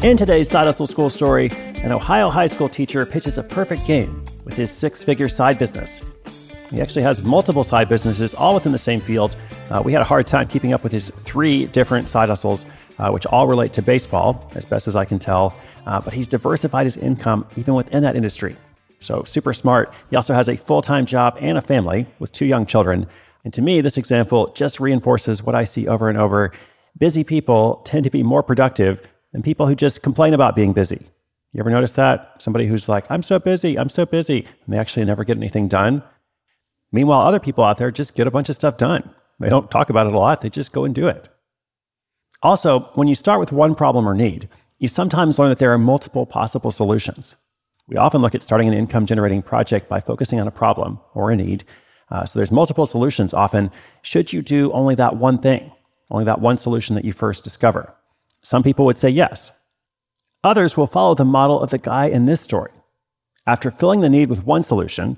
In today's Side Hustle School story, an Ohio high school teacher pitches a perfect game with his six figure side business. He actually has multiple side businesses, all within the same field. Uh, we had a hard time keeping up with his three different side hustles, uh, which all relate to baseball, as best as I can tell. Uh, but he's diversified his income even within that industry. So, super smart. He also has a full time job and a family with two young children. And to me, this example just reinforces what I see over and over. Busy people tend to be more productive than people who just complain about being busy. You ever notice that? Somebody who's like, I'm so busy, I'm so busy, and they actually never get anything done. Meanwhile, other people out there just get a bunch of stuff done. They don't talk about it a lot, they just go and do it. Also, when you start with one problem or need, you sometimes learn that there are multiple possible solutions. We often look at starting an income generating project by focusing on a problem or a need. Uh, so there's multiple solutions often. Should you do only that one thing, only that one solution that you first discover? Some people would say yes. Others will follow the model of the guy in this story. After filling the need with one solution,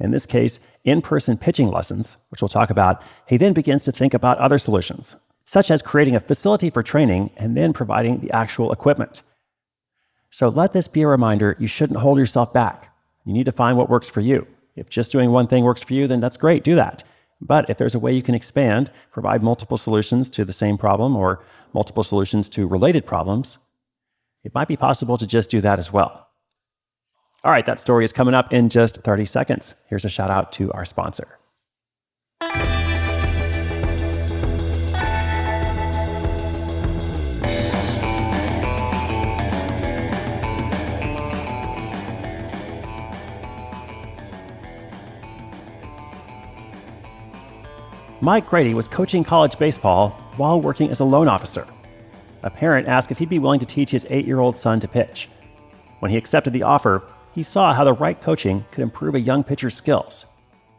in this case, in person pitching lessons, which we'll talk about, he then begins to think about other solutions, such as creating a facility for training and then providing the actual equipment. So let this be a reminder you shouldn't hold yourself back. You need to find what works for you. If just doing one thing works for you, then that's great, do that. But if there's a way you can expand, provide multiple solutions to the same problem or multiple solutions to related problems, it might be possible to just do that as well. All right, that story is coming up in just 30 seconds. Here's a shout out to our sponsor. Mike Grady was coaching college baseball while working as a loan officer. A parent asked if he'd be willing to teach his eight year old son to pitch. When he accepted the offer, he saw how the right coaching could improve a young pitcher's skills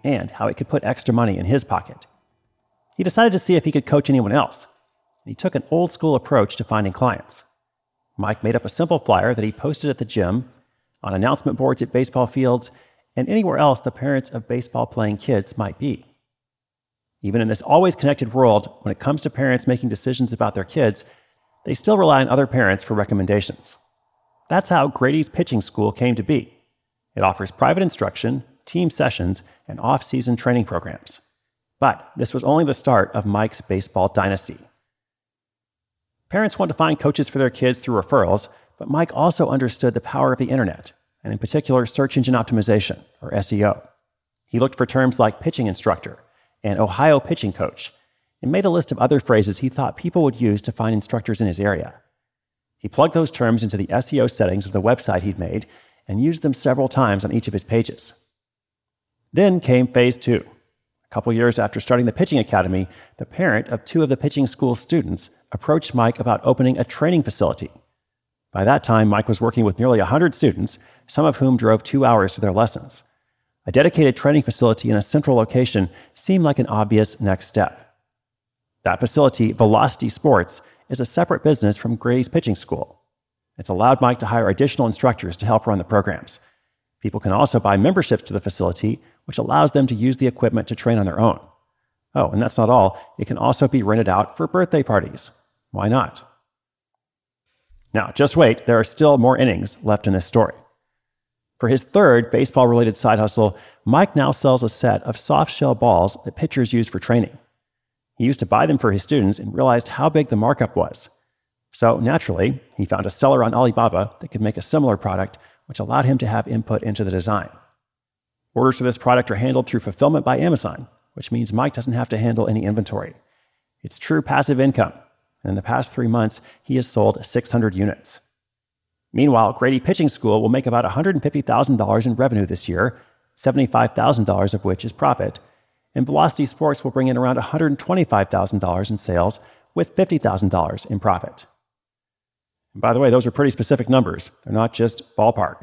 and how it could put extra money in his pocket. He decided to see if he could coach anyone else. He took an old school approach to finding clients. Mike made up a simple flyer that he posted at the gym, on announcement boards at baseball fields, and anywhere else the parents of baseball playing kids might be. Even in this always connected world, when it comes to parents making decisions about their kids, they still rely on other parents for recommendations. That's how Grady's pitching school came to be. It offers private instruction, team sessions, and off season training programs. But this was only the start of Mike's baseball dynasty. Parents want to find coaches for their kids through referrals, but Mike also understood the power of the internet, and in particular, search engine optimization, or SEO. He looked for terms like pitching instructor, and Ohio pitching coach, and made a list of other phrases he thought people would use to find instructors in his area. He plugged those terms into the SEO settings of the website he'd made and used them several times on each of his pages. Then came phase two. A couple years after starting the Pitching Academy, the parent of two of the pitching school students approached Mike about opening a training facility. By that time, Mike was working with nearly 100 students, some of whom drove two hours to their lessons. A dedicated training facility in a central location seemed like an obvious next step. That facility, Velocity Sports, is a separate business from Grady's pitching school. It's allowed Mike to hire additional instructors to help run the programs. People can also buy memberships to the facility, which allows them to use the equipment to train on their own. Oh, and that's not all. It can also be rented out for birthday parties. Why not? Now, just wait, there are still more innings left in this story. For his third baseball related side hustle, Mike now sells a set of soft shell balls that pitchers use for training. He used to buy them for his students and realized how big the markup was. So naturally, he found a seller on Alibaba that could make a similar product, which allowed him to have input into the design. Orders for this product are handled through fulfillment by Amazon, which means Mike doesn't have to handle any inventory. It's true passive income. And in the past three months, he has sold 600 units. Meanwhile, Grady Pitching School will make about $150,000 in revenue this year, $75,000 of which is profit, and Velocity Sports will bring in around $125,000 in sales with $50,000 in profit. And by the way, those are pretty specific numbers. They're not just ballpark.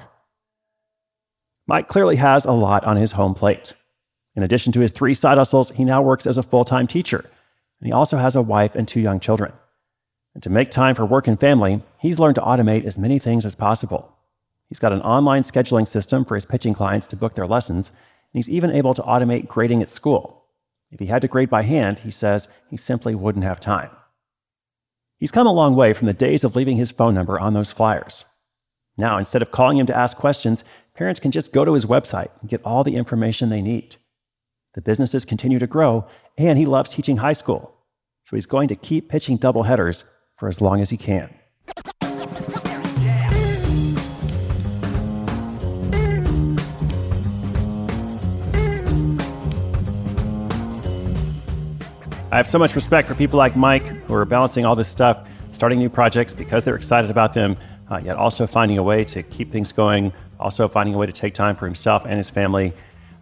Mike clearly has a lot on his home plate. In addition to his three side hustles, he now works as a full time teacher, and he also has a wife and two young children. And to make time for work and family, he's learned to automate as many things as possible. He's got an online scheduling system for his pitching clients to book their lessons, and he's even able to automate grading at school. If he had to grade by hand, he says he simply wouldn't have time. He's come a long way from the days of leaving his phone number on those flyers. Now, instead of calling him to ask questions, parents can just go to his website and get all the information they need. The businesses continue to grow, and he loves teaching high school. So he's going to keep pitching double headers for as long as he can. I have so much respect for people like Mike who are balancing all this stuff, starting new projects because they're excited about them, uh, yet also finding a way to keep things going, also finding a way to take time for himself and his family.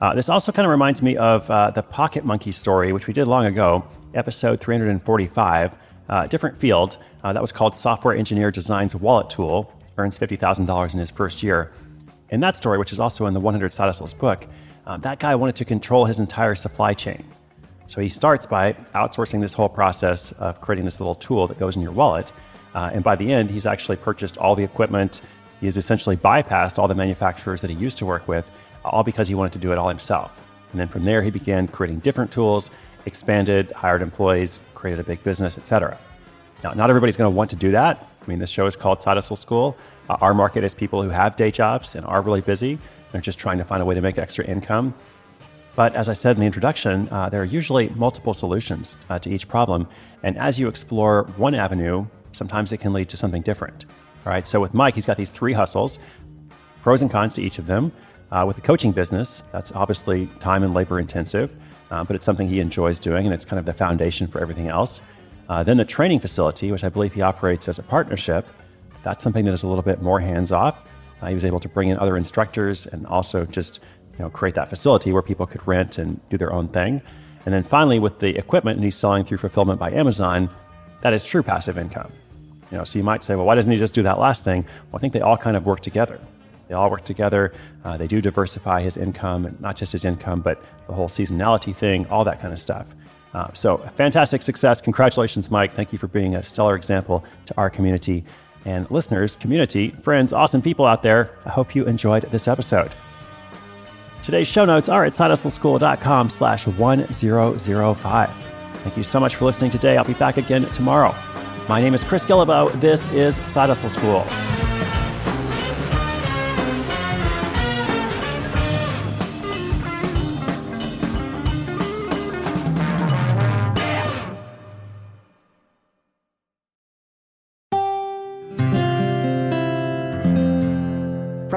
Uh, this also kind of reminds me of uh, the Pocket Monkey story, which we did long ago, episode 345, uh, different field. Uh, that was called Software Engineer Designs Wallet Tool, earns $50,000 in his first year. In that story, which is also in the 100 Side book, uh, that guy wanted to control his entire supply chain. So he starts by outsourcing this whole process of creating this little tool that goes in your wallet. Uh, and by the end, he's actually purchased all the equipment. He has essentially bypassed all the manufacturers that he used to work with, all because he wanted to do it all himself. And then from there, he began creating different tools, expanded, hired employees, created a big business, etc. Now, not everybody's going to want to do that. I mean, this show is called Side Hustle School. Uh, our market is people who have day jobs and are really busy. They're just trying to find a way to make extra income. But as I said in the introduction, uh, there are usually multiple solutions uh, to each problem. And as you explore one avenue, sometimes it can lead to something different. All right. So with Mike, he's got these three hustles, pros and cons to each of them. Uh, with the coaching business, that's obviously time and labor intensive, uh, but it's something he enjoys doing, and it's kind of the foundation for everything else. Uh, then the training facility, which I believe he operates as a partnership, that's something that is a little bit more hands off. Uh, he was able to bring in other instructors and also just you know, create that facility where people could rent and do their own thing. And then finally, with the equipment he's selling through fulfillment by Amazon, that is true passive income. You know, so you might say, well, why doesn't he just do that last thing? Well, I think they all kind of work together. They all work together. Uh, they do diversify his income, not just his income, but the whole seasonality thing, all that kind of stuff. Uh, so, fantastic success. Congratulations, Mike. Thank you for being a stellar example to our community and listeners, community, friends, awesome people out there. I hope you enjoyed this episode. Today's show notes are at sidehustleschool.com slash 1005. Thank you so much for listening today. I'll be back again tomorrow. My name is Chris Guillebeau. This is Side Hustle School.